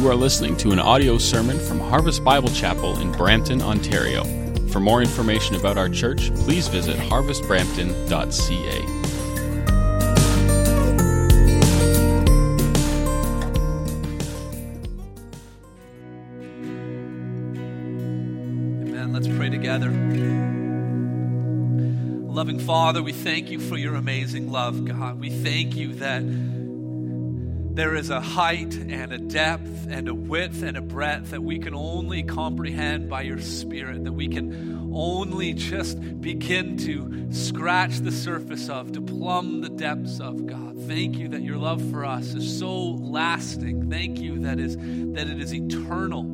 You are listening to an audio sermon from Harvest Bible Chapel in Brampton, Ontario. For more information about our church, please visit harvestbrampton.ca. Amen. Let's pray together. Loving Father, we thank you for your amazing love, God. We thank you that there is a height and a depth and a width and a breadth that we can only comprehend by your Spirit, that we can only just begin to scratch the surface of, to plumb the depths of, God. Thank you that your love for us is so lasting. Thank you that, is, that it is eternal.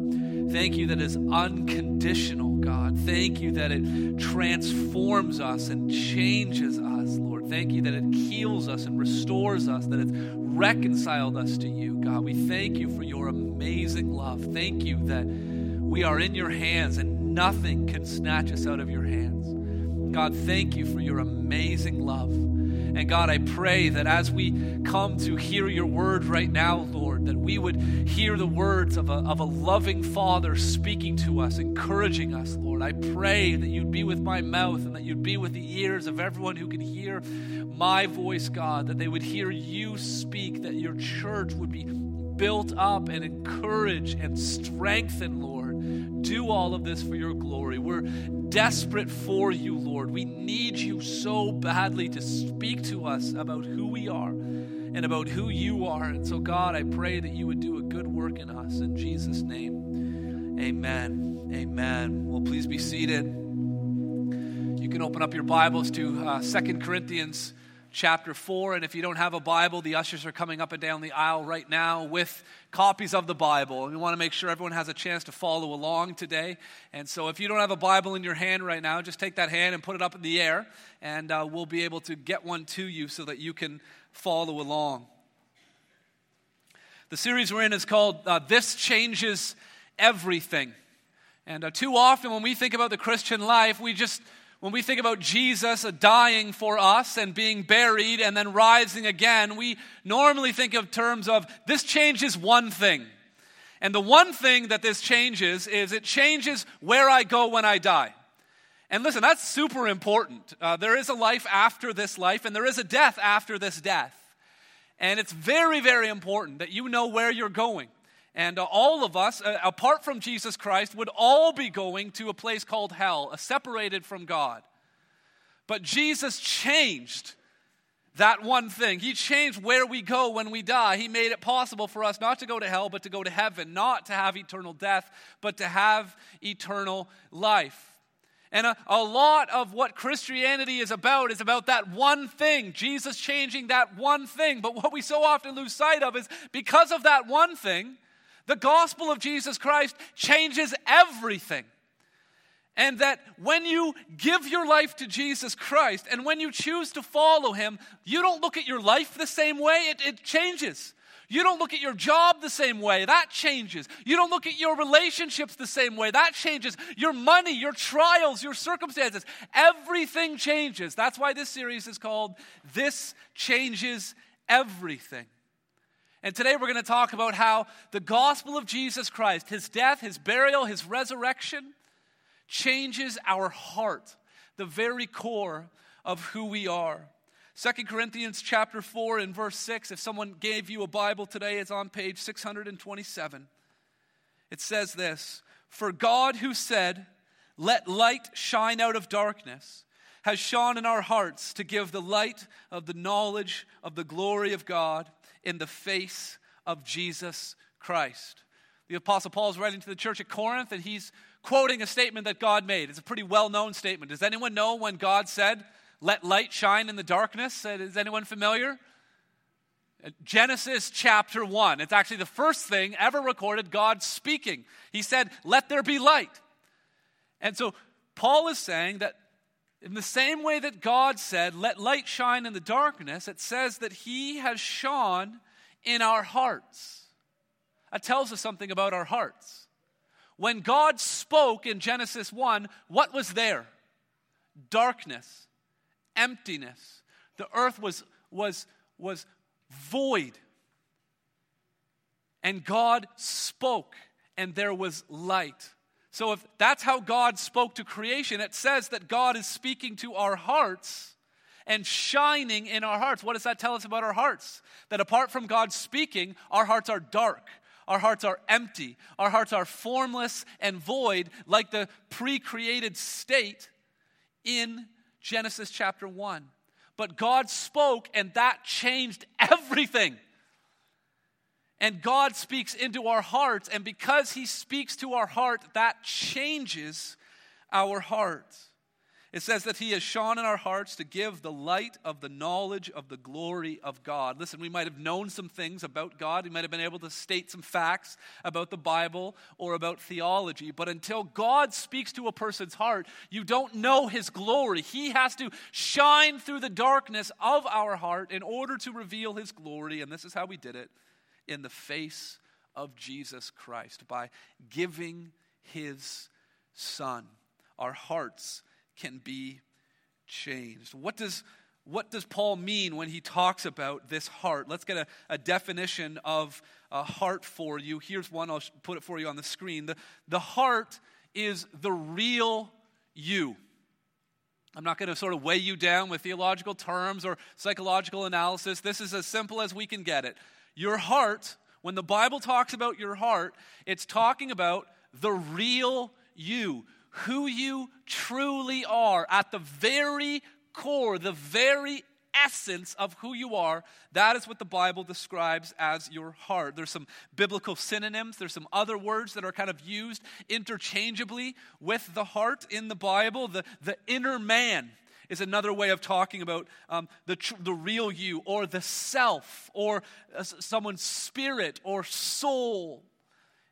Thank you that is unconditional, God. Thank you that it transforms us and changes us, Thank you that it heals us and restores us, that it's reconciled us to you, God. We thank you for your amazing love. Thank you that we are in your hands and nothing can snatch us out of your hands. God, thank you for your amazing love. And God, I pray that as we come to hear your word right now, Lord, that we would hear the words of a, of a loving Father speaking to us, encouraging us, Lord. I pray that you'd be with my mouth and that you'd be with the ears of everyone who can hear my voice, God, that they would hear you speak, that your church would be built up and encouraged and strengthened, Lord. Do all of this for your glory. We're desperate for you, Lord. We need you so badly to speak to us about who we are and about who you are. And so, God, I pray that you would do a good work in us. In Jesus' name, amen. Amen. Well, please be seated. You can open up your Bibles to uh, 2 Corinthians chapter 4. And if you don't have a Bible, the ushers are coming up and down the aisle right now with copies of the Bible. And we want to make sure everyone has a chance to follow along today. And so if you don't have a Bible in your hand right now, just take that hand and put it up in the air, and uh, we'll be able to get one to you so that you can follow along. The series we're in is called uh, This Changes Everything. And uh, too often when we think about the Christian life, we just when we think about Jesus dying for us and being buried and then rising again, we normally think of terms of this changes one thing. And the one thing that this changes is it changes where I go when I die. And listen, that's super important. Uh, there is a life after this life, and there is a death after this death. And it's very, very important that you know where you're going. And uh, all of us, uh, apart from Jesus Christ, would all be going to a place called hell, separated from God. But Jesus changed that one thing. He changed where we go when we die. He made it possible for us not to go to hell, but to go to heaven, not to have eternal death, but to have eternal life. And a, a, lot of what Christianity is about is about that one thing, Jesus changing that one thing. But what we so often lose sight of is because of that one thing, the gospel of Jesus Christ changes everything. And that when you give your life to Jesus Christ and when you choose to follow Him, you don't look at your life the same way, it, it changes. You don't look at your job the same way. That changes. You don't look at your relationships the same way. That changes. Your money, your trials, your circumstances, everything changes. That's why this series is called This Changes Everything. And today we're going to talk about how the gospel of Jesus Christ, his death, his burial, his resurrection, changes our heart, the very core of who we are. Second Corinthians chapter 4 and verse 6, if someone gave you a Bible today, it's on page 627. It says this For God, who said, Let light shine out of darkness, has shone in our hearts to give the light of the knowledge of the glory of God in the face of Jesus Christ. The Apostle Paul is writing to the church at Corinth, and he's quoting a statement that God made. It's a pretty well known statement. Does anyone know when God said, let light shine in the darkness. Uh, is anyone familiar? Uh, Genesis chapter 1. It's actually the first thing ever recorded God speaking. He said, Let there be light. And so Paul is saying that in the same way that God said, Let light shine in the darkness, it says that He has shone in our hearts. That tells us something about our hearts. When God spoke in Genesis 1, what was there? Darkness emptiness. The earth was, was, was void. And God spoke, and there was light. So, if that's how God spoke to creation, it says that God is speaking to our hearts and shining in our hearts. What does that tell us about our hearts? That apart from God speaking, our hearts are dark. Our hearts are empty. Our hearts are formless and void, like the pre created state in Genesis chapter 1. But God spoke, and that changed everything. And God speaks into our hearts, and because He speaks to our heart, that changes our hearts. It says that He has shone in our hearts to give the light of the knowledge of the glory of God. Listen, we might have known some things about God. We might have been able to state some facts about the Bible or about theology. But until God speaks to a person's heart, you don't know His glory. He has to shine through the darkness of our heart in order to reveal His glory. And this is how we did it in the face of Jesus Christ by giving His Son. Our hearts can be changed. What does, what does Paul mean when he talks about this heart? Let's get a, a definition of a heart for you. Here's one, I'll put it for you on the screen. The, the heart is the real you. I'm not going to sort of weigh you down with theological terms or psychological analysis. This is as simple as we can get it. Your heart, when the Bible talks about your heart, it's talking about the real you, who you truly are at the very core, the very essence of who you are. That is what the Bible describes as your heart. There's some biblical synonyms, there's some other words that are kind of used interchangeably with the heart in the Bible. The, the inner man is another way of talking about um, the, tr- the real you or the self or uh, someone's spirit or soul.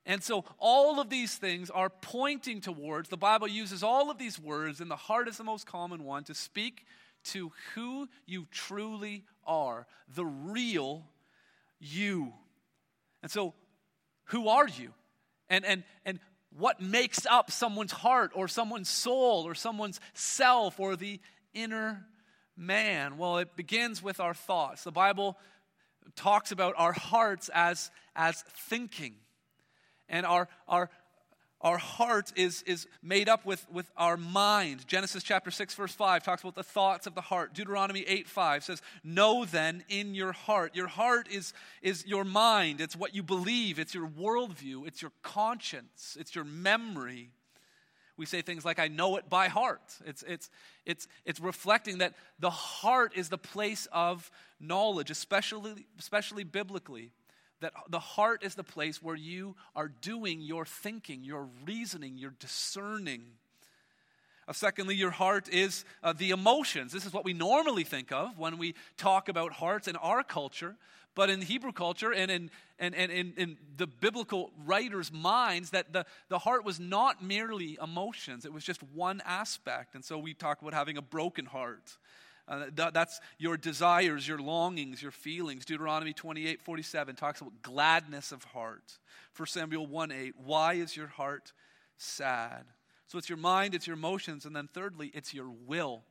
And so, all of these things are pointing towards, the Bible uses all of these words, and the heart is the most common one, to speak to who you truly are, the real you. And so, who are you? And, and, and what makes up someone's heart or someone's soul or someone's self or the inner man? Well, it begins with our thoughts. The Bible talks about our hearts as, as thinking. And our, our, our heart is, is made up with, with our mind. Genesis chapter 6, verse 5 talks about the thoughts of the heart. Deuteronomy 8, 5 says, Know then in your heart. Your heart is, is your mind, it's what you believe, it's your worldview, it's your conscience, it's your memory. We say things like, I know it by heart. It's, it's, it's, it's reflecting that the heart is the place of knowledge, especially, especially biblically that the heart is the place where you are doing your thinking, your reasoning, your discerning. Uh, secondly, your heart is uh, the emotions. This is what we normally think of when we talk about hearts in our culture. But in Hebrew culture and in, and, and, in, in the biblical writers' minds, that the, the heart was not merely emotions, it was just one aspect. And so we talk about having a broken heart. Uh, that's your desires, your longings, your feelings. Deuteronomy 28 47 talks about gladness of heart. 1 Samuel 1 8, why is your heart sad? So it's your mind, it's your emotions, and then thirdly, it's your will.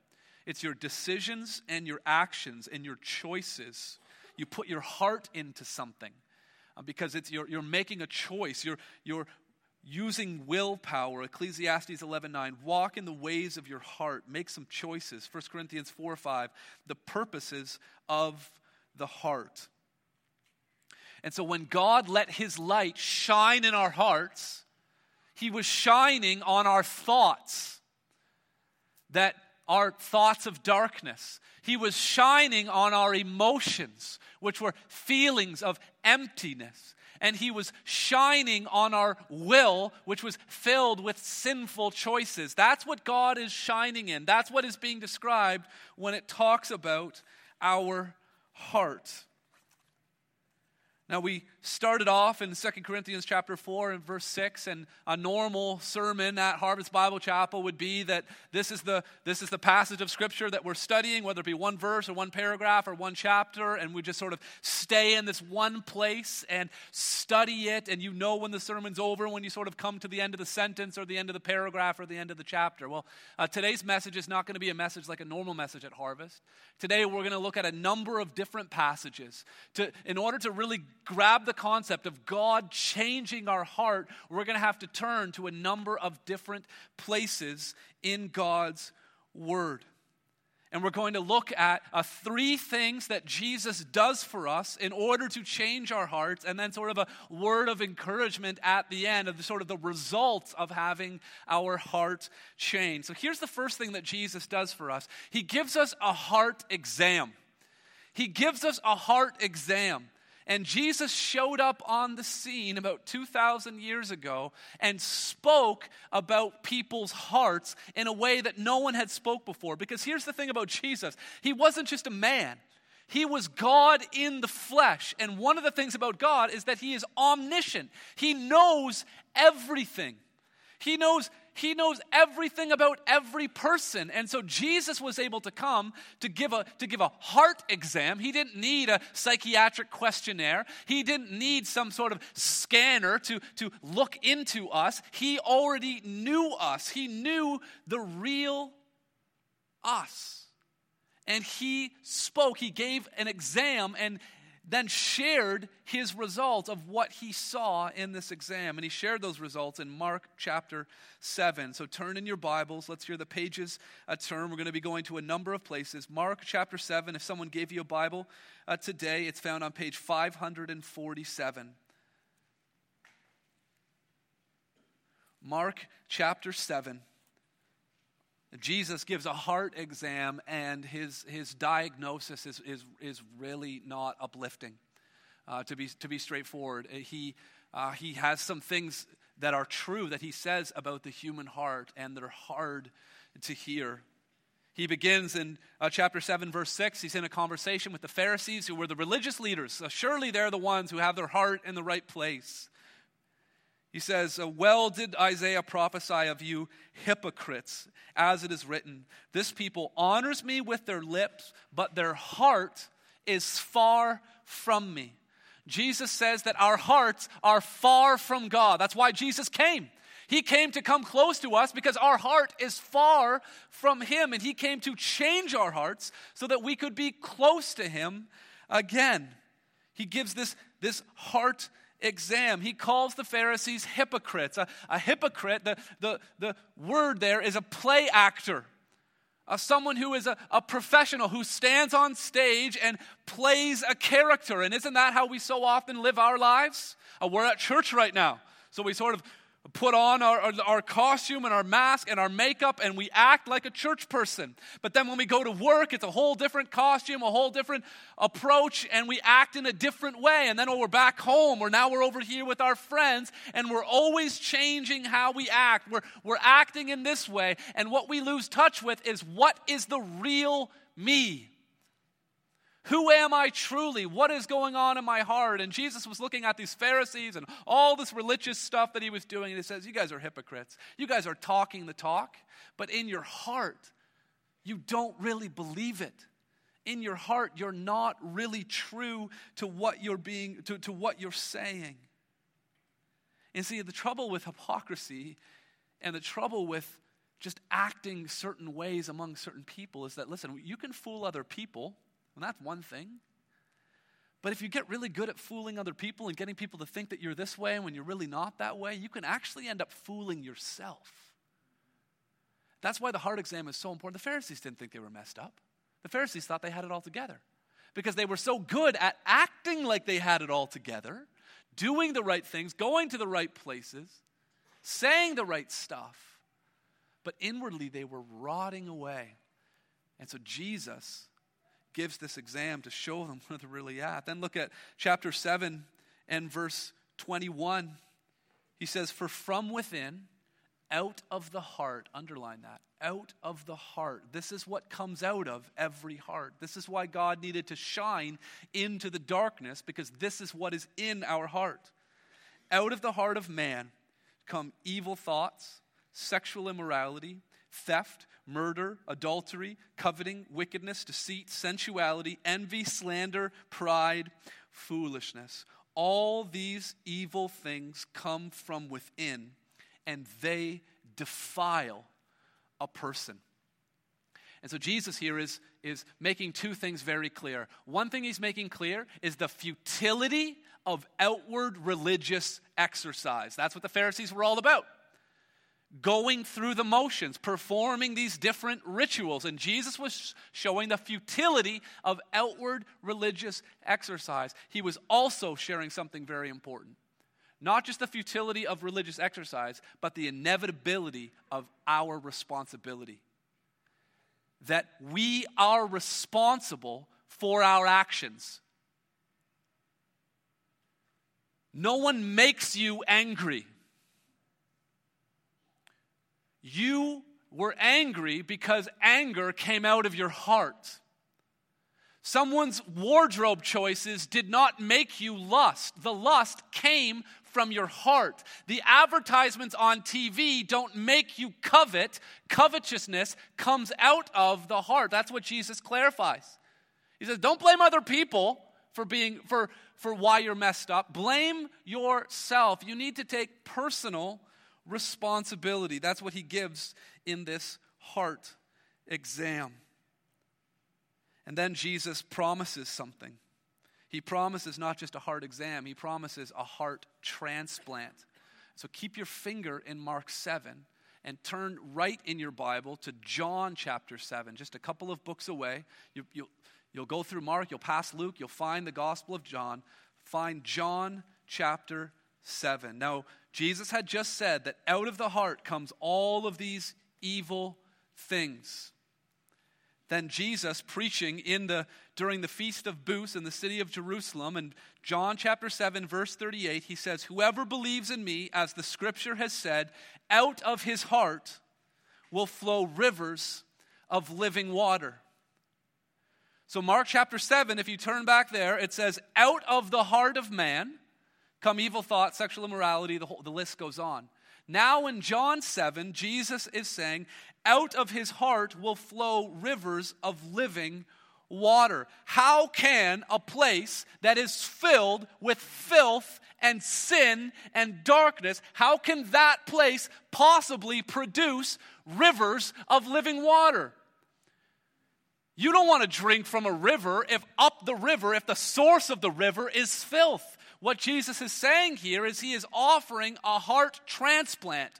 It's your decisions and your actions and your choices. You put your heart into something uh, because it's, you're, you're making a choice. You're, you're using willpower ecclesiastes 11.9 walk in the ways of your heart make some choices 1 corinthians 4 5 the purposes of the heart and so when god let his light shine in our hearts he was shining on our thoughts that are thoughts of darkness he was shining on our emotions which were feelings of emptiness and he was shining on our will, which was filled with sinful choices. That's what God is shining in. That's what is being described when it talks about our heart. Now we started off in 2 Corinthians chapter 4 and verse 6 and a normal sermon at Harvest Bible Chapel would be that this is the this is the passage of scripture that we're studying whether it be one verse or one paragraph or one chapter and we just sort of stay in this one place and study it and you know when the sermon's over when you sort of come to the end of the sentence or the end of the paragraph or the end of the chapter. Well, uh, today's message is not going to be a message like a normal message at Harvest. Today we're going to look at a number of different passages. To, in order to really grab the concept of God changing our heart, we're going to have to turn to a number of different places in God's Word and we're going to look at uh, three things that Jesus does for us in order to change our hearts, and then sort of a word of encouragement at the end of the, sort of the results of having our heart changed. So here's the first thing that Jesus does for us He gives us a heart exam. He gives us a heart exam. And Jesus showed up on the scene about 2,000 years ago and spoke about people's hearts in a way that no one had spoke before. Because here's the thing about Jesus. He wasn't just a man. He was God in the flesh. And one of the things about God is that he is omniscient. He knows everything. He knows he knows everything about every person. And so Jesus was able to come to give a, to give a heart exam. He didn't need a psychiatric questionnaire, he didn't need some sort of scanner to, to look into us. He already knew us, he knew the real us. And he spoke, he gave an exam, and then shared his results of what he saw in this exam. And he shared those results in Mark chapter 7. So turn in your Bibles. Let's hear the pages a turn. We're going to be going to a number of places. Mark chapter 7. If someone gave you a Bible uh, today, it's found on page 547. Mark chapter 7. Jesus gives a heart exam, and his, his diagnosis is, is, is really not uplifting. Uh, to, be, to be straightforward, uh, he, uh, he has some things that are true that he says about the human heart, and they're hard to hear. He begins in uh, chapter 7, verse 6. He's in a conversation with the Pharisees, who were the religious leaders. So surely they're the ones who have their heart in the right place. He says, uh, Well did Isaiah prophesy of you, hypocrites, as it is written, This people honors me with their lips, but their heart is far from me. Jesus says that our hearts are far from God. That's why Jesus came. He came to come close to us because our heart is far from Him, and He came to change our hearts so that we could be close to Him again. He gives this, this heart exam. He calls the Pharisees hypocrites. A, a hypocrite, the, the, the word there is a play actor. Uh, someone who is a, a professional who stands on stage and plays a character. And isn't that how we so often live our lives? Uh, we're at church right now. So we sort of put on our, our, our, costume and our mask and our makeup and we act like a church person. But then when we go to work, it's a whole different costume, a whole different approach, and we act in a different way. And then when we're back home, or now we're over here with our friends, and we're always changing how we act. We're, we're acting in this way, and what we lose touch with is what is the real me? Who am I truly? What is going on in my heart? And Jesus was looking at these Pharisees and all this religious stuff that he was doing, and he says, You guys are hypocrites. You guys are talking the talk, but in your heart, you don't really believe it. In your heart, you're not really true to what you're being, to, to what you're saying. And see, the trouble with hypocrisy and the trouble with just acting certain ways among certain people is that, listen, you can fool other people and that's one thing. But if you get really good at fooling other people and getting people to think that you're this way when you're really not that way, you can actually end up fooling yourself. That's why the heart exam is so important. The Pharisees didn't think they were messed up. The Pharisees thought they had it all together because they were so good at acting like they had it all together, doing the right things, going to the right places, saying the right stuff. But inwardly, they were rotting away. And so Jesus gives this exam to show them where they're really at. Then look at chapter 7 and verse 21. He says, For from within, out of the heart, underline that, out of the heart. This is what comes out of every heart. This is why God needed to shine into the darkness, because this is what is in our heart. Out of the heart of man come evil thoughts, sexual immorality, theft murder, adultery, coveting, wickedness, deceit, sensuality, envy, slander, pride, foolishness. All these evil things come from within and they defile a person. And so Jesus here is, is making two things very clear. One thing he's making clear is the futility of outward religious exercise. That's what the Pharisees were all about. Going through the motions, performing these different rituals. And Jesus was showing the futility of outward religious exercise. He was also sharing something very important not just the futility of religious exercise, but the inevitability of our responsibility. That we are responsible for our actions. No one makes you angry. You were angry because anger came out of your heart. Someone's wardrobe choices did not make you lust. The lust came from your heart. The advertisements on TV don't make you covet. Covetousness comes out of the heart. That's what Jesus clarifies. He says, Don't blame other people for being for for why you're messed up. Blame yourself. You need to take personal responsibility. That's what he gives in this heart exam. And then Jesus promises something. He promises not just a heart exam, he promises a heart transplant. So keep your finger in Mark 7 and turn right in your Bible to John chapter 7, just a couple of books away. You, you'll, you'll go through Mark, you'll pass Luke, you'll find the Gospel of John. Find John chapter 7. Now, Jesus had just said that out of the heart comes all of these evil things. Then Jesus preaching in the during the feast of Booths in the city of Jerusalem and John chapter 7 verse 38 he says whoever believes in me as the scripture has said out of his heart will flow rivers of living water. So Mark chapter 7 if you turn back there it says out of the heart of man come evil thoughts sexual immorality the, whole, the list goes on. Now in John 7, Jesus is saying, out of his heart will flow rivers of living water. How can a place that is filled with filth and sin and darkness, how can that place possibly produce rivers of living water? You don't want to drink from a river if up the river, if the source of the river is filth. What Jesus is saying here is he is offering a heart transplant.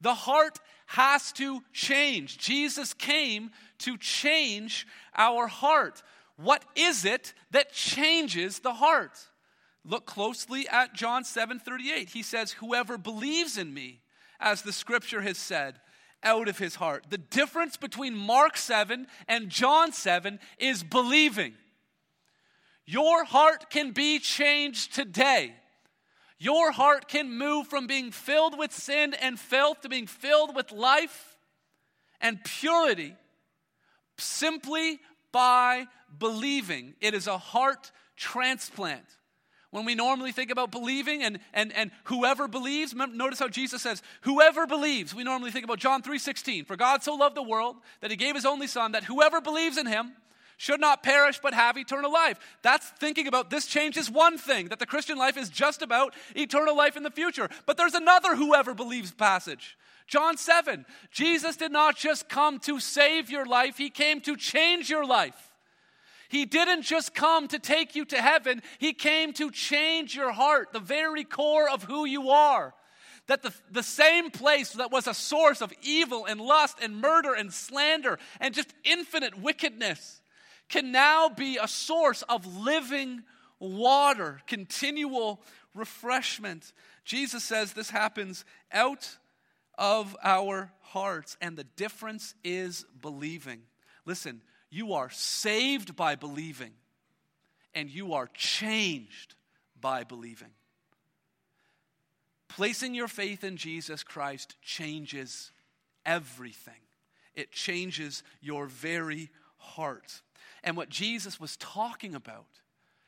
The heart has to change. Jesus came to change our heart. What is it that changes the heart? Look closely at John 7:38. He says, "Whoever believes in me, as the scripture has said, out of his heart." The difference between Mark 7 and John 7 is believing. Your heart can be changed today. Your heart can move from being filled with sin and filth to being filled with life and purity simply by believing. It is a heart transplant. When we normally think about believing and, and, and whoever believes, notice how Jesus says, whoever believes. We normally think about John 3.16. For God so loved the world that he gave his only son that whoever believes in him should not perish but have eternal life. That's thinking about this change changes one thing that the Christian life is just about eternal life in the future. But there's another whoever believes passage. John 7. Jesus did not just come to save your life, he came to change your life. He didn't just come to take you to heaven, he came to change your heart, the very core of who you are that the, the same place that was a source of evil and lust and murder and slander and just infinite wickedness can now be a source of living water, continual refreshment. Jesus says this happens out of our hearts, and the difference is believing. Listen, you are saved by believing, and you are changed by believing. Placing your faith in Jesus Christ changes everything, it changes your very heart and what Jesus was talking about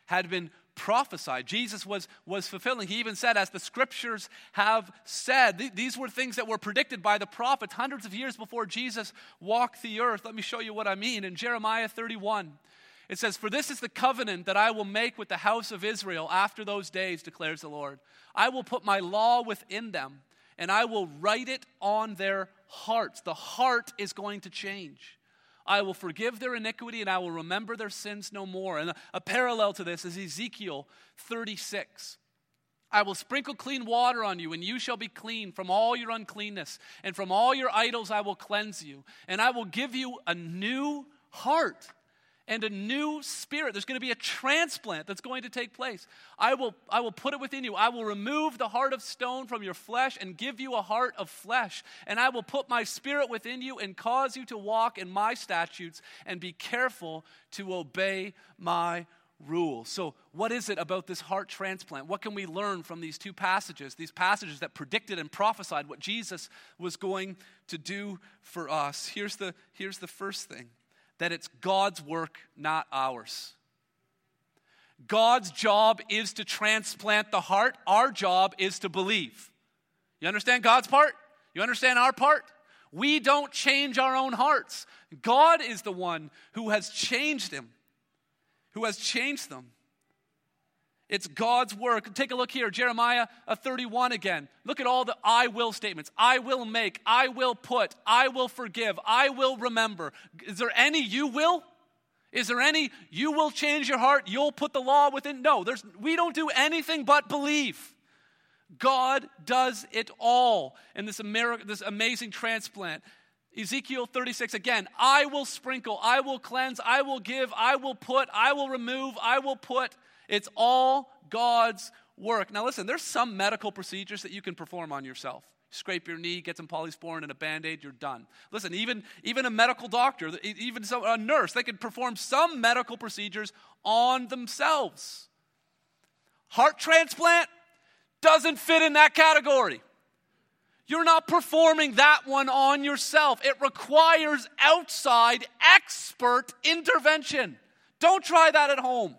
had been prophesied. Jesus was, was fulfilling. He even said, as the scriptures have said, th- these were things that were predicted by the prophets hundreds of years before Jesus walked the earth. Let me show you what I mean. In Jeremiah 31, It says, For this is the covenant that I will make with the house of Israel after those days, declares the Lord. I will put my law within them, and I will write it on their hearts. The heart is going to change. I will forgive their iniquity, and I will remember their sins no more. And a, parallel to this is Ezekiel 36. I will sprinkle clean water on you, and you shall be clean from all your uncleanness, and from all your idols I will cleanse you. And I will give you a new heart and a new spirit. There's going to be a transplant that's going to take place. I will, I will put it within you. I will remove the heart of stone from your flesh and give you a heart of flesh. And I will put my spirit within you and cause you to walk in my statutes and be careful to obey my rules. So, what is it about this heart transplant? What can we learn from these two passages? These passages that predicted and prophesied what Jesus was going to do for us. Here's the, here's the first thing that it's God's work, not ours. God's job is to transplant the heart, our job is to believe. You understand God's part? You understand our part? We don't change our own hearts. God is the one who has changed them, who has changed them. It's God's work. Take a look here, Jeremiah uh, 31 again. Look at all the I will statements. I will make, I will put, I will forgive, I will remember. Is there any you will? Is there any you will change your heart, you'll put the law within? No, there's we don't do anything but believe. God does it all in this, America, this amazing transplant. Ezekiel 36 again, I will sprinkle, I will cleanse, I will give, I will put, I will remove, I will put. It's all God's work. Now, listen, there's some medical procedures that you can perform on yourself. Scrape your knee, get some polysporin and a band aid, you're done. Listen, even, even a medical doctor, even some, a nurse, they can perform some medical procedures on themselves. Heart transplant doesn't fit in that category. You're not performing that one on yourself. It requires outside expert intervention. Don't try that at home.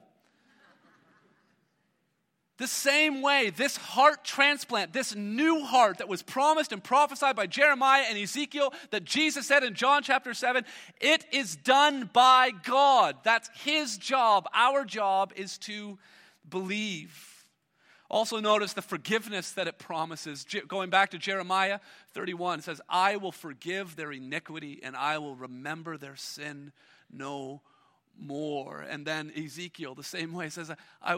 The same way, this heart transplant, this new heart that was promised and prophesied by Jeremiah and Ezekiel, that Jesus said in John chapter 7, it is done by God. That's His job. Our job is to believe. Also, notice the forgiveness that it promises. Going back to Jeremiah 31, it says, I will forgive their iniquity and I will remember their sin no more. And then Ezekiel, the same way, says,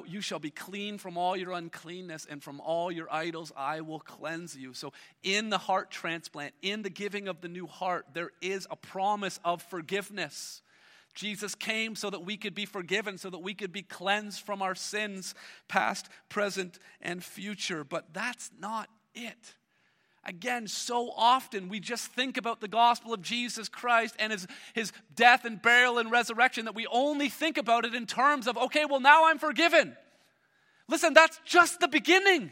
You shall be clean from all your uncleanness, and from all your idols I will cleanse you. So, in the heart transplant, in the giving of the new heart, there is a promise of forgiveness. Jesus came so that we could be forgiven, so that we could be cleansed from our sins, past, present, and future. But that's not it. Again, so often we just think about the gospel of Jesus Christ and his, his death and burial and resurrection that we only think about it in terms of, okay, well, now I'm forgiven. Listen, that's just the beginning.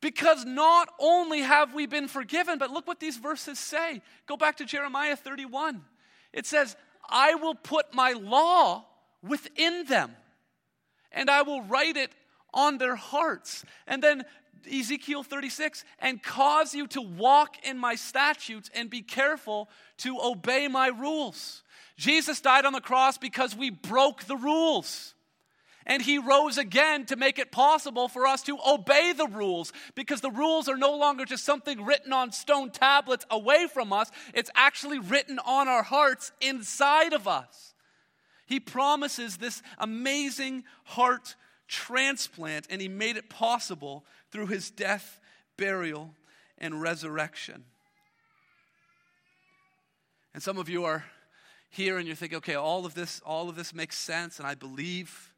Because not only have we been forgiven, but look what these verses say. Go back to Jeremiah 31. It says, I will put my law within them, and I will write it on their hearts. And then Ezekiel 36, and cause you to walk in my statutes and be careful to obey my rules. Jesus died on the cross because we broke the rules. And he rose again to make it possible for us to obey the rules because the rules are no longer just something written on stone tablets away from us, it's actually written on our hearts inside of us. He promises this amazing heart transplant, and he made it possible through his death, burial, and resurrection. And some of you are here and you're thinking, okay, all of this, all of this makes sense, and I believe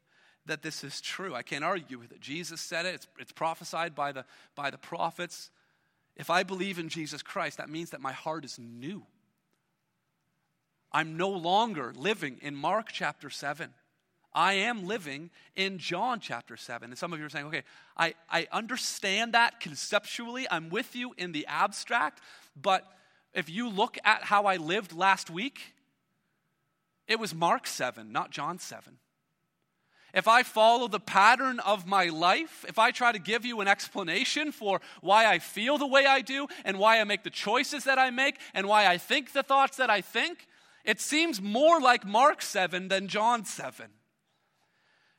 that this is true. I can't argue with it. Jesus said it, it's, it's prophesied by the, by the prophets. If I believe in Jesus Christ, that means that my heart is new. I'm no longer living in Mark chapter 7. I am living in John chapter 7. And some of you are saying, okay, I, I understand that conceptually. I'm with you in the abstract. But if you look at how I lived last week, it was Mark 7, not John 7. If I follow the pattern of my life, if I try to give you an explanation for why I feel the way I do and why I make the choices that I make and why I think the thoughts that I think, It seems more like Mark 7 than John 7.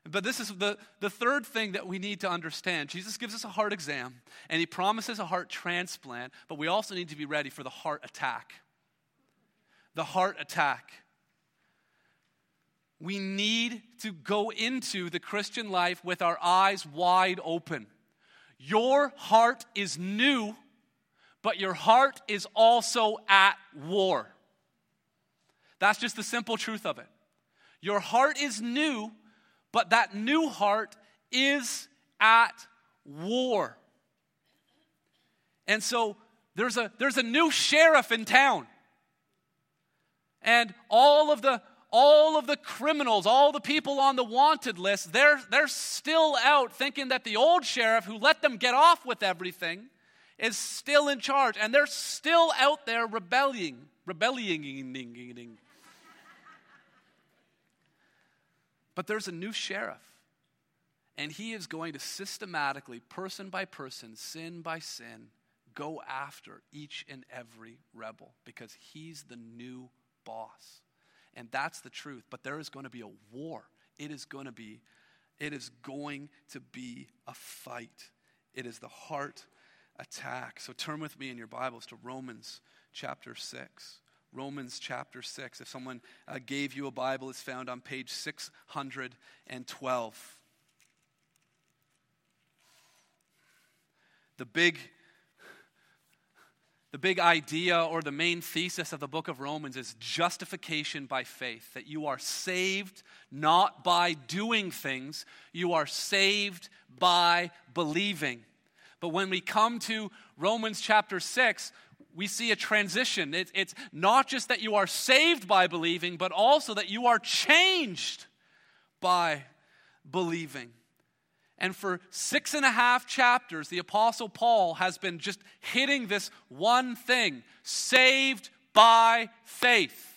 But this is the, the third thing that we need to understand. Jesus gives us a heart exam, and he promises a heart transplant, but we also need to be ready for the heart attack. The heart attack. We need to go into the Christian life with our eyes wide open. Your heart is new, but your heart is also at war. That's just the simple truth of it. Your heart is new, but that new heart is at war. And so there's a, there's a new sheriff in town. And all of the all of the criminals, all the people on the wanted list, they're, they're still out thinking that the old sheriff who let them get off with everything is still in charge. And they're still out there rebelling, rebelling. But there's a new sheriff. And he is going to systematically, person by person, sin by sin, go after each and every rebel because he's the new boss. And that's the truth. But there is going to be a war. It is going to be, it is going to be a fight. It is the heart attack. So turn with me in your Bibles to Romans chapter 6. Romans chapter 6. If someone uh, gave you a Bible, it's found on page 612. The big the big idea or the main thesis of the book of Romans is justification by faith. That you are saved not by doing things, you are saved by believing. But when we come to Romans chapter 6, we see a transition. It, it's not just that you are saved by believing, but also that you are changed by believing. And for six and a half chapters, the Apostle Paul has been just hitting this one thing saved by faith.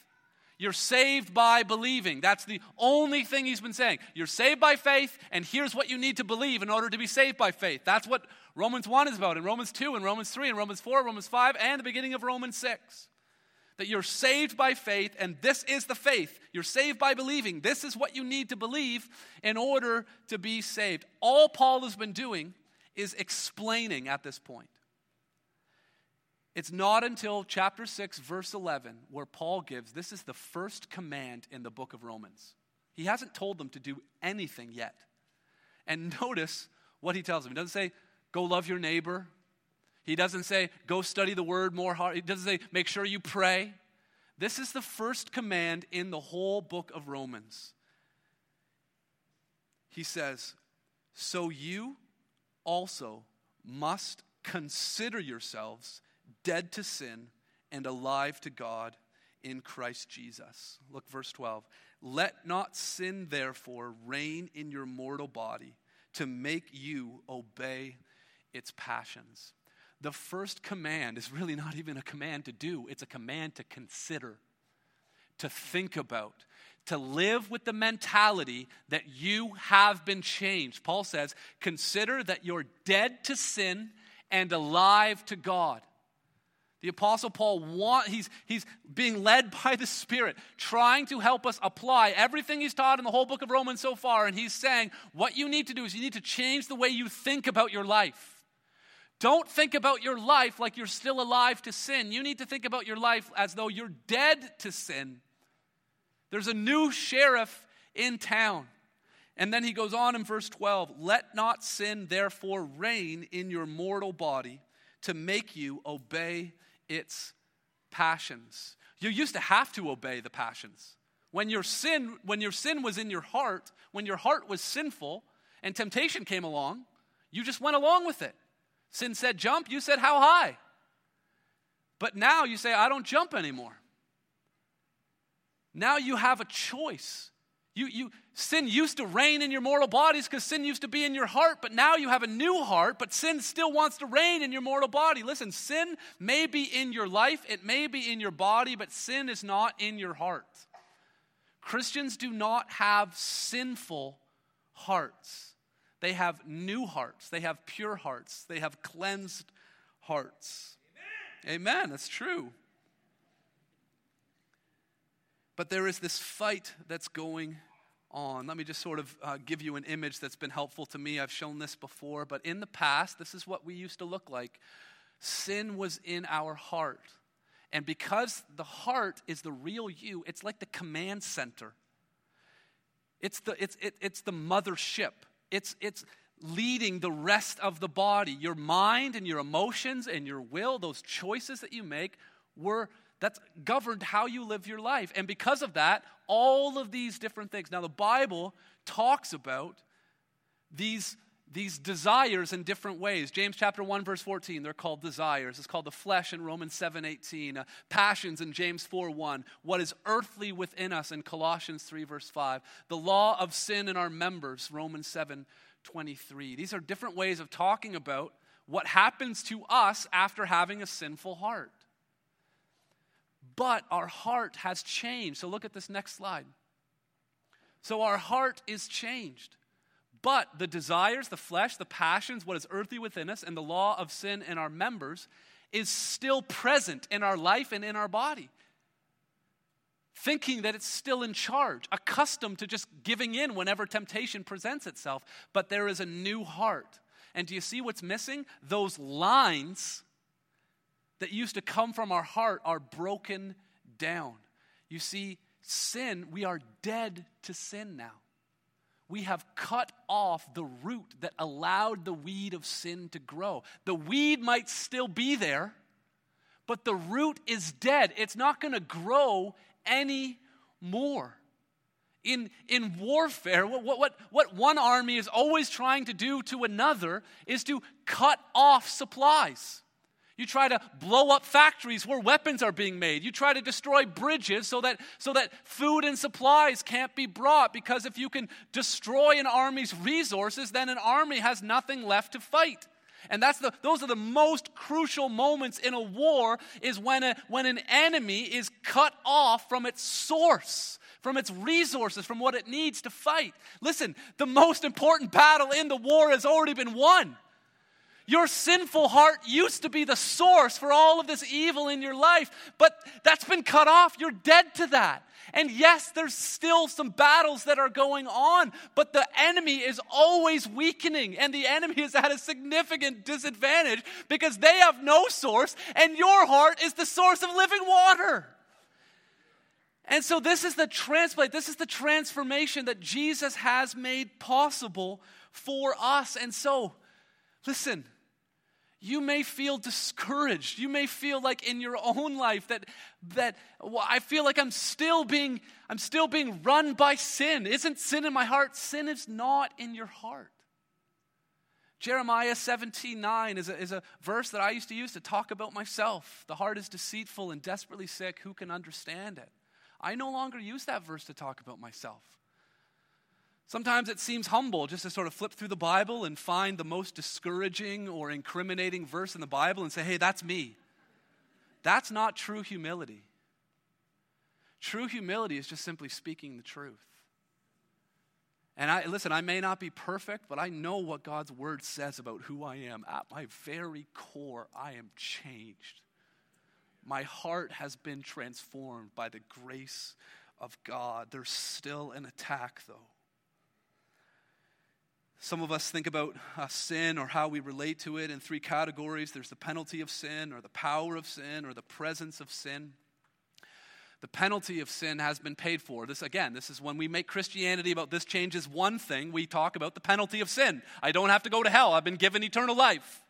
You're saved by believing. That's the only thing he's been saying. You're saved by faith, and here's what you need to believe in order to be saved by faith. That's what Romans 1 is about, and Romans 2, and Romans 3, and Romans 4, Romans 5, and the beginning of Romans 6 that you're saved by faith, and this is the faith. You're saved by believing. This is what you need to believe in order to be saved. All Paul has been doing is explaining at this point. It's not until chapter 6, verse 11, where Paul gives this is the first command in the book of Romans. He hasn't told them to do anything yet. And notice what he tells them. He doesn't say, go love your neighbor, he doesn't say, go study the word more hard. He doesn't say, make sure you pray. This is the first command in the whole book of Romans. He says, So you also must consider yourselves dead to sin and alive to God in Christ Jesus. Look, verse 12. Let not sin, therefore, reign in your mortal body to make you obey its passions the first command is really not even a command to do, it's a command to consider, to think about, to live with the mentality that you have been changed. Paul says, Consider that you're dead to sin and alive to God. The Apostle Paul, want, he's, he's being led by the Spirit, trying to help us apply everything he's taught in the whole book of Romans so far. And he's saying, what you need to do is you need to change the way you think about your life. Don't think about your life like you're still alive to sin. You need to think about your life as though you're dead to sin. There's a new sheriff in town. And then he goes on in verse 12 Let not sin therefore reign in your mortal body to make you obey its passions. You used to have to obey the passions. When your sin, when your sin was in your heart, when your heart was sinful and temptation came along, you just went along with it. Sin said jump, you said how high. But now you say, I don't jump anymore. Now you have a choice. You, you, sin used to reign in your mortal bodies because sin used to be in your heart, but now you have a new heart, but sin still wants to reign in your mortal body. Listen, sin may be in your life, it may be in your body, but sin is not in your heart. Christians do not have sinful hearts. They have new hearts. They have pure hearts. They have cleansed hearts. Amen. Amen. That's true. But there is this fight that's going on. Let me just sort of uh, give you an image that's been helpful to me. I've shown this before, but in the past, this is what we used to look like. Sin was in our heart. And because the heart is the real you, it's like the command center. It's the, it's, it, it's the mothership. It's, it's leading the rest of the body. Your mind and your emotions and your will, those choices that you make, were that's governed how you live your life. And because of that, all of these different things. Now, the Bible talks about these, these desires in different ways. James chapter 1, verse 14, they're called desires. It's called the flesh in Romans 7, 18. Uh, passions in James 4, 1. What is earthly within us in Colossians 3, verse 5. The law of sin in our members, Romans 7, 23. These are different ways of talking about what happens to us after having a sinful heart. But our heart has changed. So look at this next slide. So our heart is changed. But the desires, the flesh, the passions, what is earthly within us, and the law of sin in our members is still present in our life and in our body. Thinking that it's still in charge, accustomed to just giving in whenever temptation presents itself. But there is a new heart. And do you see what's missing? Those lines that used to come from our heart are broken down. You see, sin, we are dead to sin now. We have cut off the root that allowed the weed of sin to grow. The weed might still be there, but the root is dead. It's not going to grow anymore. In, in warfare, what, what, what one army is always trying to do to another is to cut off supplies. You try to blow up factories where weapons are being made. You try to destroy bridges so that, so that food and supplies can't be brought. Because if you can destroy an army's resources, then an army has nothing left to fight. And that's the, those are the most crucial moments in a war is when, a, when an enemy is cut off from its source, from its resources, from what it needs to fight. Listen, the most important battle in the war has already been won. Your sinful heart used to be the source for all of this evil in your life, but that's been cut off. You're dead to that. And yes, there's still some battles that are going on, but the enemy is always weakening, and the enemy is at a significant disadvantage because they have no source, and your heart is the source of living water. And so, this is the transplant, this is the transformation that Jesus has made possible for us. And so, listen, you may feel discouraged. You may feel like in your own life that, that well, I feel like I'm still being I'm still being run by sin. Isn't sin in my heart? Sin is not in your heart. Jeremiah 17 9 is a, is a verse that I used to use to talk about myself. The heart is deceitful and desperately sick. Who can understand it? I no longer use that verse to talk about myself. Sometimes it seems humble just to sort of flip through the Bible and find the most discouraging or incriminating verse in the Bible and say, hey, that's me. That's not true humility. True humility is just simply speaking the truth. And I listen, I may not be perfect, but I know what God's word says about who I am. At my very core, I am changed. My heart has been transformed by the grace of God. There's still an attack, though. Some of us think about uh, sin or how we relate to it in three categories there's the penalty of sin, or the power of sin, or the presence of sin. The penalty of sin has been paid for. This, again, this is when we make Christianity about this changes one thing, we talk about the penalty of sin. I don't have to go to hell, I've been given eternal life.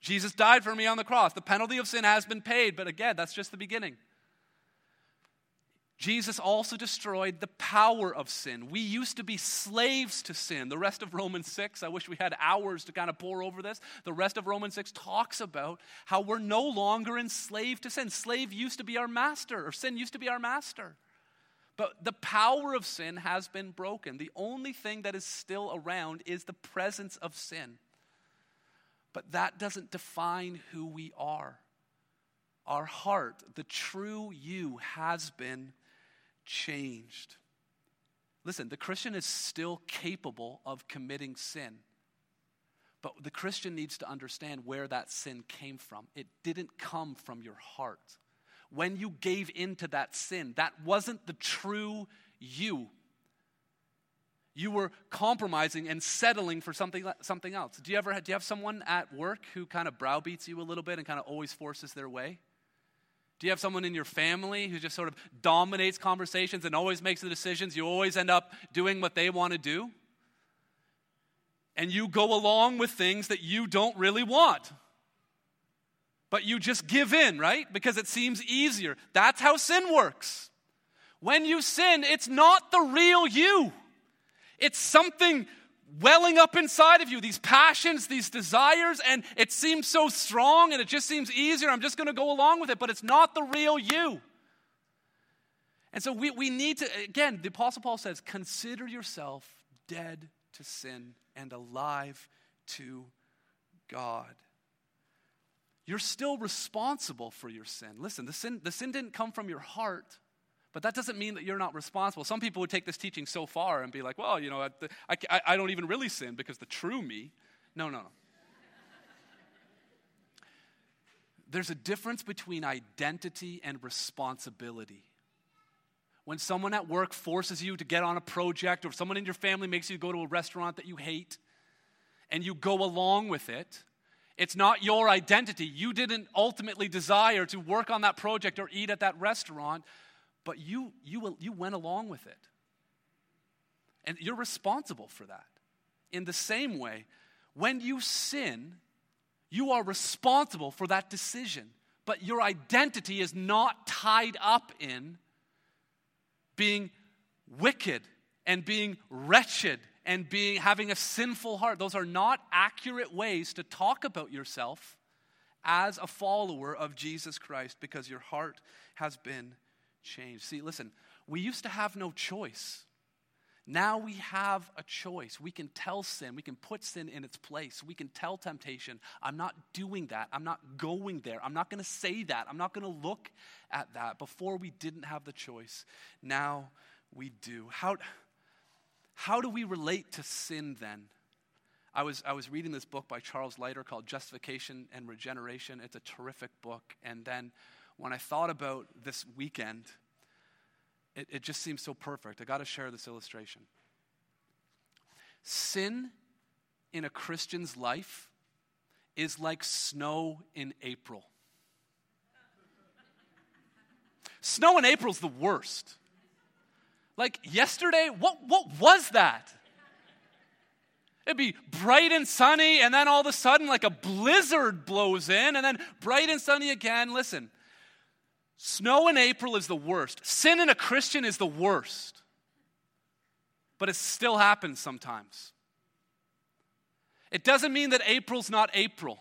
Jesus died for me on the cross. The penalty of sin has been paid, but again, that's just the beginning. Jesus also destroyed the power of sin. We used to be slaves to sin. The rest of Romans 6, I wish we had hours to kind of pore over this. The rest of Romans 6 talks about how we're no longer enslaved to sin. Slave used to be our master, or sin used to be our master. But the power of sin has been broken. The only thing that is still around is the presence of sin. But that doesn't define who we are. Our heart, the true you, has been changed. Listen, the Christian is still capable of committing sin. But the Christian needs to understand where that sin came from. It didn't come from your heart. when you gave in to that sin. That wasn't the true you. You were compromising and settling for something, something else. Do you ever do you have someone at work who kind of browbeats you a little bit and kind of always forces their way? Do you have someone in your family who just sort of dominates conversations and always makes the decisions? You always end up doing what they want to do? And you go along with things that you don't really want. But you just give in, right? Because it seems easier. That's how sin works. When you sin, it's not the real you. It's something welling up inside of you, these passions, these desires, and it seems so strong and it just seems easier. I'm just going to go along with it, but it's not the real you. And so we, we need to, again, the Apostle Paul says, consider yourself dead to sin and alive to God. You're still responsible for your sin. Listen, the sin, the sin didn't come from your heart. But that doesn't mean that you're not responsible. Some people would take this teaching so far and be like, well, you know, I, I, I don't even really sin because the true me. No, no, no. There's a difference between identity and responsibility. When someone at work forces you to get on a project, or someone in your family makes you go to a restaurant that you hate, and you go along with it, it's not your identity. You didn't ultimately desire to work on that project or eat at that restaurant but you, you, you went along with it. And you're responsible for that. In the same way, when you sin, you are responsible for that decision. But your identity is not tied up in being wicked and being wretched and being having a sinful heart. Those are not accurate ways to talk about yourself as a follower of Jesus Christ because your heart has been changed. See, listen, we used to have no choice. Now we have a choice. We can tell sin, we can put sin in its place. We can tell temptation, I'm not doing that. I'm not going there. I'm not going to say that. I'm not going to look at that. Before we didn't have the choice. Now we do. How, how do we relate to sin then? I was, I was reading this book by Charles Leiter called Justification and Regeneration. It's a terrific book. And then when I thought about this weekend, it, it just seems so perfect. I got to share this illustration. Sin in a Christian's life is like snow in April. Snow in April's the worst. Like yesterday, what, what was that? It'd be bright and sunny, and then all of a sudden, like a blizzard blows in, and then bright and sunny again. Listen, Snow in April is the worst. Sin in a Christian is the worst. But it still happens sometimes. It doesn't mean that April's not April.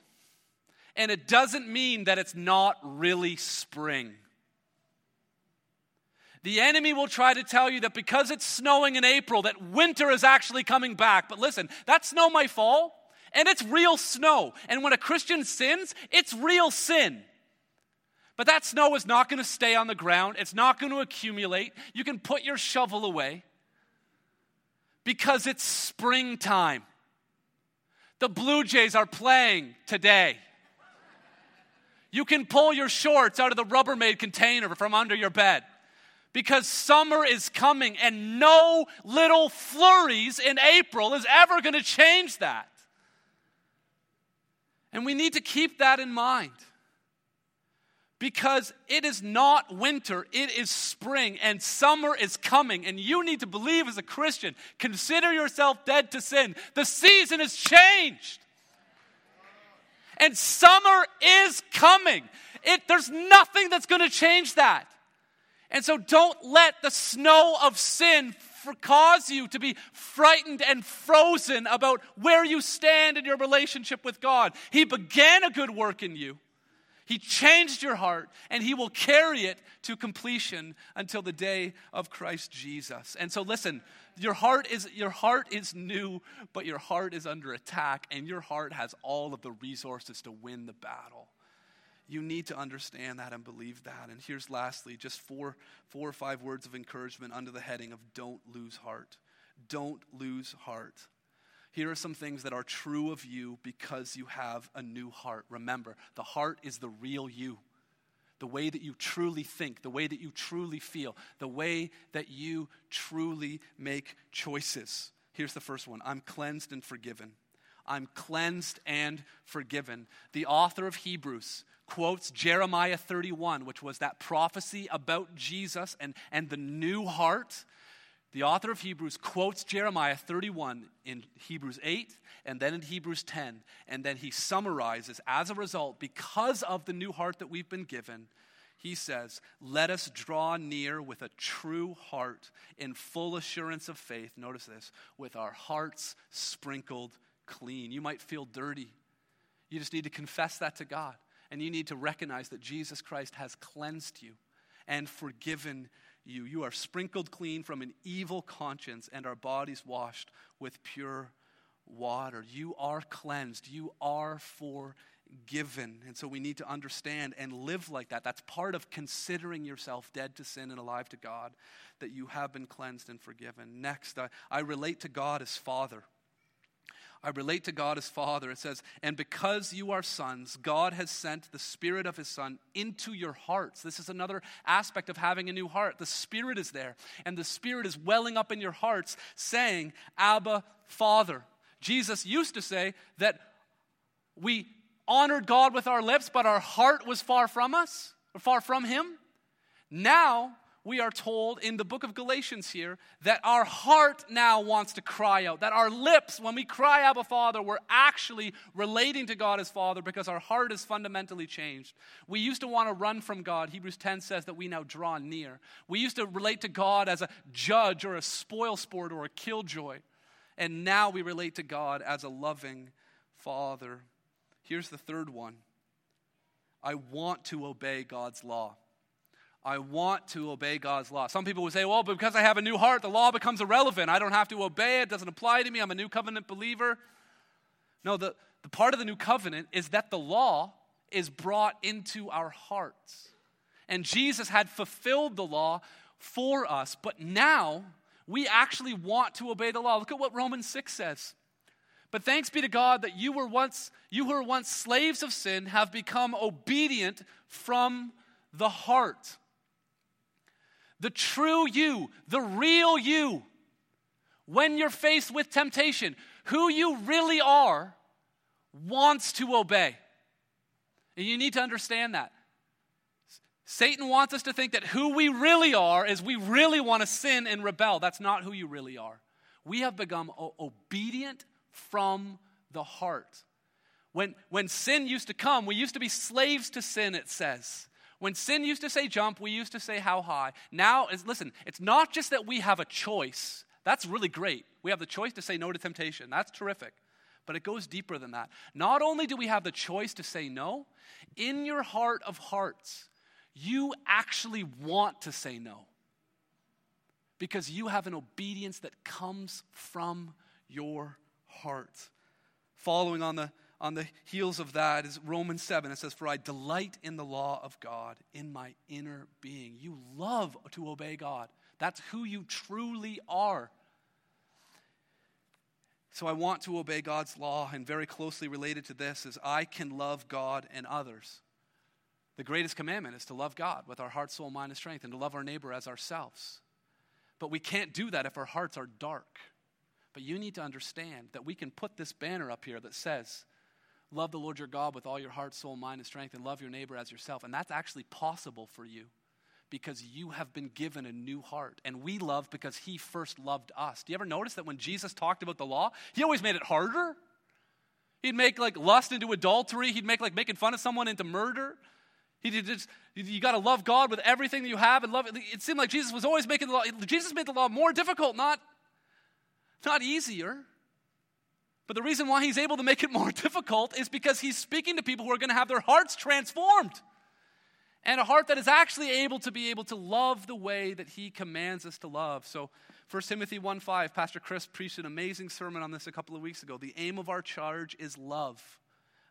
And it doesn't mean that it's not really spring. The enemy will try to tell you that because it's snowing in April, that winter is actually coming back. But listen, that snow might fall, and it's real snow. And when a Christian sins, it's real sin. But that snow is not going to stay on the ground, it's not going to accumulate. You can put your shovel away because it's springtime. The Blue Jays are playing today. You can pull your shorts out of the Rubbermaid container from under your bed because summer is coming and no little flurries in April is ever going to change that. And we need to keep that in mind because it is not winter, it is spring, and summer is coming. And you need to believe as a Christian, consider yourself dead to sin. The season has changed, and summer is coming. It, there's nothing that's going to change that. And so don't let the snow of sin for, cause you to be frightened and frozen about where you stand in your relationship with God. He began a good work in you. He changed your heart, and He will carry it to completion until the day of Christ Jesus. And so, listen, your heart is your heart is new, but your heart is under attack, and your heart has all of the resources to win the battle. You need to understand that and believe that. And here's lastly, just four, four or five words of encouragement under the heading of don't lose heart. Don't lose heart. Here are some things that are true of you because you have a new heart. Remember, the heart is the real you. the way that you truly think, the way that you truly feel, the way that you truly make choices. Here's the first one I'm cleansed and forgiven. I'm cleansed and forgiven. The author of Hebrews quotes Jeremiah 31, which was that prophecy about Jesus and, and the new heart. The author of Hebrews quotes Jeremiah 31 in Hebrews 8 and then in Hebrews 10. And then he summarizes, as a result, because of the new heart that we've been given, he says, Let us draw near with a true heart in full assurance of faith. Notice this, with our hearts sprinkled clean. You might feel dirty. You just need to confess that to God. And you need to recognize that Jesus Christ has cleansed you and forgiven you. You are sprinkled clean from an evil conscience and our bodies washed with pure water. You are cleansed. You are forgiven. And so we need to understand and live like that. That's part of considering yourself dead to sin and alive to God, that you have been cleansed and forgiven. Next, I, I relate to God as Father. I relate to God as Father. It says, And because you are sons, God has sent the Spirit of His Son into your hearts. This is another aspect of having a new heart. The Spirit is there, and the Spirit is welling up in your hearts, saying, Abba, Father. Jesus used to say that we honored God with our lips, but our heart was far from us, or far from Him. Now, we are told in the book of Galatians here that our heart now wants to cry out. That our lips, when we cry Abba Father, we're actually relating to God as Father because our heart is fundamentally changed. We used to want to run from God. Hebrews 10 says that we now draw near. We used to relate to God as a judge or a spoil sport or a killjoy. And now we relate to God as a loving Father. Here's the third one I want to obey God's law. I want to obey God's law. Some people would say, well, because I have a new heart, the law becomes irrelevant. I don't have to obey it, it doesn't apply to me. I'm a new covenant believer. No, the, the part of the new covenant is that the law is brought into our hearts. And Jesus had fulfilled the law for us, but now we actually want to obey the law. Look at what Romans 6 says. But thanks be to God that you were once you who were once slaves of sin have become obedient from the heart the true you, the real you, when you're faced with temptation, who you really are, wants to obey. And you need to understand that. Satan wants us to think that who we really are is we really want to sin and rebel. That's not who you really are. We have become o- obedient from the heart. When, when sin used to come, we used to be slaves to sin, it says. When sin used to say jump, we used to say how high. Now, listen, it's not just that we have a choice. That's really great. We have the choice to say no to temptation. That's terrific. But it goes deeper than that. Not only do we have the choice to say no, in your heart of hearts, you actually want to say no. Because you have an obedience that comes from your heart. Following on the on the heels of that is Romans 7. It says, For I delight in the law of God in my inner being. You love to obey God. That's who you truly are. So I want to obey God's law, and very closely related to this is I can love God and others. The greatest commandment is to love God with our heart, soul, mind, and strength, and to love our neighbor as ourselves. But we can't do that if our hearts are dark. But you need to understand that we can put this banner up here that says, Love the Lord your God with all your heart, soul, mind, and strength, and love your neighbor as yourself. And that's actually possible for you because you have been given a new heart. And we love because he first loved us. Do you ever notice that when Jesus talked about the law, he always made it harder? He'd make like lust into adultery, he'd make like making fun of someone into murder. He just, you got to love God with everything that you have and love it. It seemed like Jesus was always making the law. Jesus made the law more difficult, not, not easier. But the reason why he's able to make it more difficult is because he's speaking to people who are going to have their hearts transformed. And a heart that is actually able to be able to love the way that he commands us to love. So 1 Timothy 1 5, Pastor Chris preached an amazing sermon on this a couple of weeks ago. The aim of our charge is love.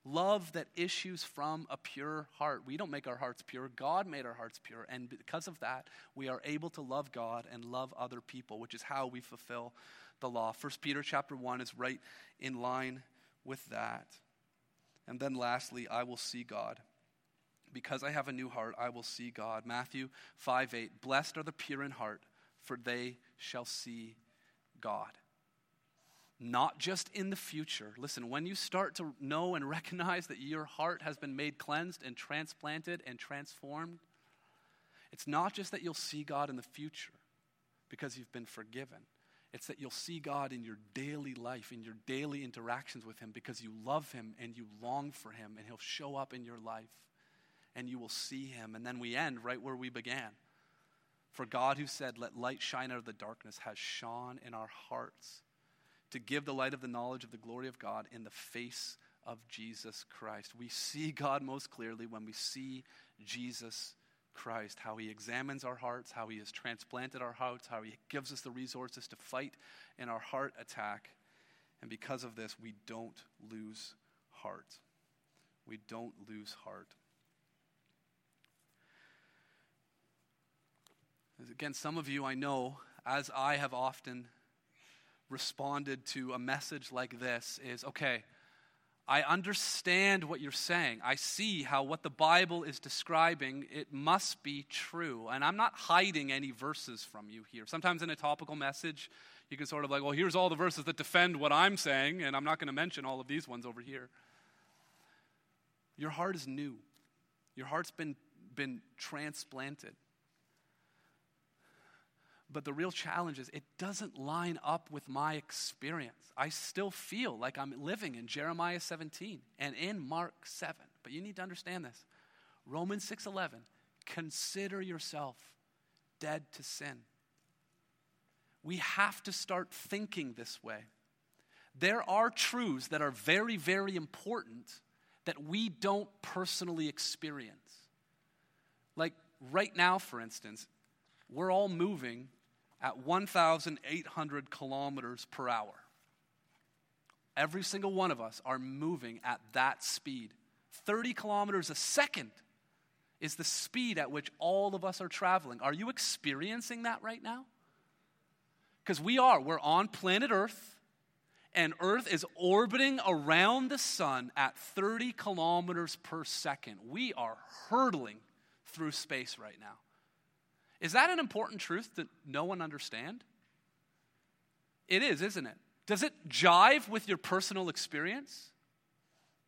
Love that issues from a pure heart. We don't make our hearts pure. God made our hearts pure. And because of that, we are able to love God and love other people, which is how we fulfill the law. 1 Peter chapter 1 is right in line with that. And then lastly, I will see God. Because I have a new heart, I will see God. Matthew 5 8. Blessed are the pure in heart, for they shall see God. Not just in the future. Listen, when you start to know and recognize that your heart has been made cleansed and transplanted and transformed, it's not just that you'll see God in the future because you've been forgiven. It's that you'll see God in your daily life, in your daily interactions with Him because you love Him and you long for Him, and He'll show up in your life and you will see Him. And then we end right where we began. For God, who said, Let light shine out of the darkness, has shone in our hearts to give the light of the knowledge of the glory of God in the face of Jesus Christ. We see God most clearly when we see Jesus Christ, how he examines our hearts, how he has transplanted our hearts, how he gives us the resources to fight in our heart attack. And because of this, we don't lose heart. We don't lose heart. Again, some of you I know, as I have often responded to a message like this, is okay, I understand what you're saying. I see how what the Bible is describing, it must be true. And I'm not hiding any verses from you here. Sometimes in a topical message, you can sort of like, well, here's all the verses that defend what I'm saying, and I'm not going to mention all of these ones over here. Your heart is new. Your heart's been, been transplanted. But the real challenge is it doesn't line up with my experience. I still feel like I'm living in Jeremiah 17 and in Mark 7. But you need to understand this. Romans 6:11, consider yourself dead to sin. We have to start thinking this way. There are truths that are very very important that we don't personally experience. Like right now for instance, we're all moving at 1,800 kilometers per hour. Every single one of us are moving at that speed. 30 kilometers a second is the speed at which all of us are traveling. Are you experiencing that right now? Because we are. We're on planet Earth, and Earth is orbiting around the sun at 30 kilometers per second. We are hurtling through space right now. Is that an important truth that no one understand? It is, isn't it? Does it jive with your personal experience?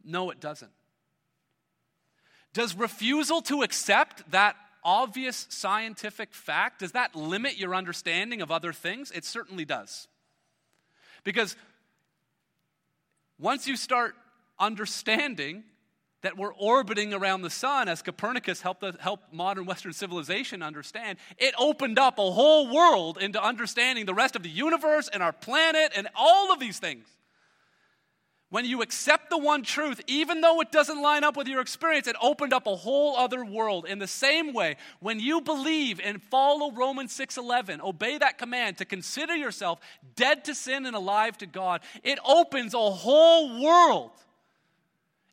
No, it doesn't. Does refusal to accept that obvious scientific fact does that limit your understanding of other things? It certainly does. Because once you start understanding that we're orbiting around the sun, as Copernicus helped, us, helped modern Western civilization understand, it opened up a whole world into understanding the rest of the universe and our planet and all of these things. When you accept the one truth, even though it doesn't line up with your experience, it opened up a whole other world. In the same way, when you believe and follow Romans 6:11, obey that command to consider yourself dead to sin and alive to God, it opens a whole world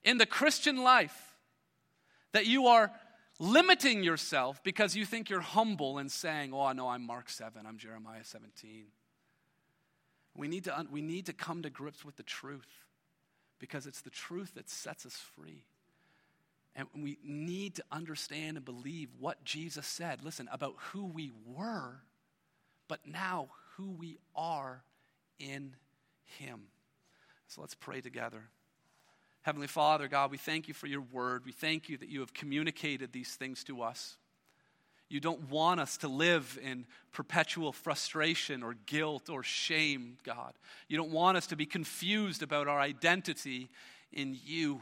in the Christian life that you are limiting yourself because you think you're humble and saying, Oh, no, I'm Mark 7, I'm Jeremiah 17. We need, to, we need to come to grips with the truth because it's the truth that sets us free. And we need to understand and believe what Jesus said, listen, about who we were, but now who we are in Him. So let's pray together. Heavenly Father, God, we thank you for your word. We thank you that you have communicated these things to us. You don't want us to live in perpetual frustration or guilt or shame, God. You don't want us to be confused about our identity in you.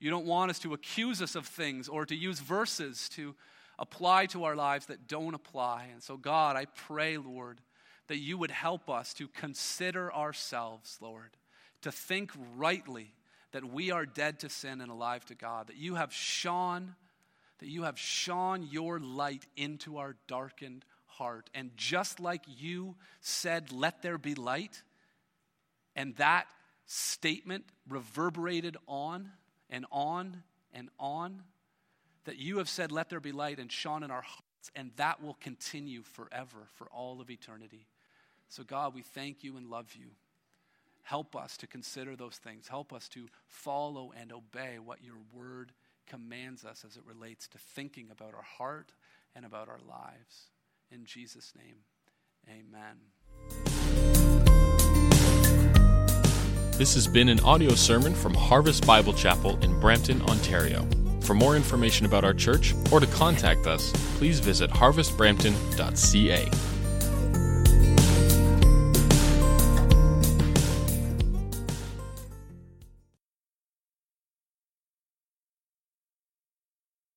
You don't want us to accuse us of things or to use verses to apply to our lives that don't apply. And so, God, I pray, Lord, that you would help us to consider ourselves, Lord, to think rightly that we are dead to sin and alive to God, that you have shone, that you have shone your light into our darkened heart. And just like you said, let there be light, and that statement reverberated on and on and on, that you have said, let there be light, and shone in our hearts, and that will continue forever, for all of eternity. So, God, we thank you and love you. Help us to consider those things. Help us to follow and obey what your word commands us as it relates to thinking about our heart and about our lives. In Jesus' name, amen. This has been an audio sermon from Harvest Bible Chapel in Brampton, Ontario. For more information about our church or to contact us, please visit harvestbrampton.ca.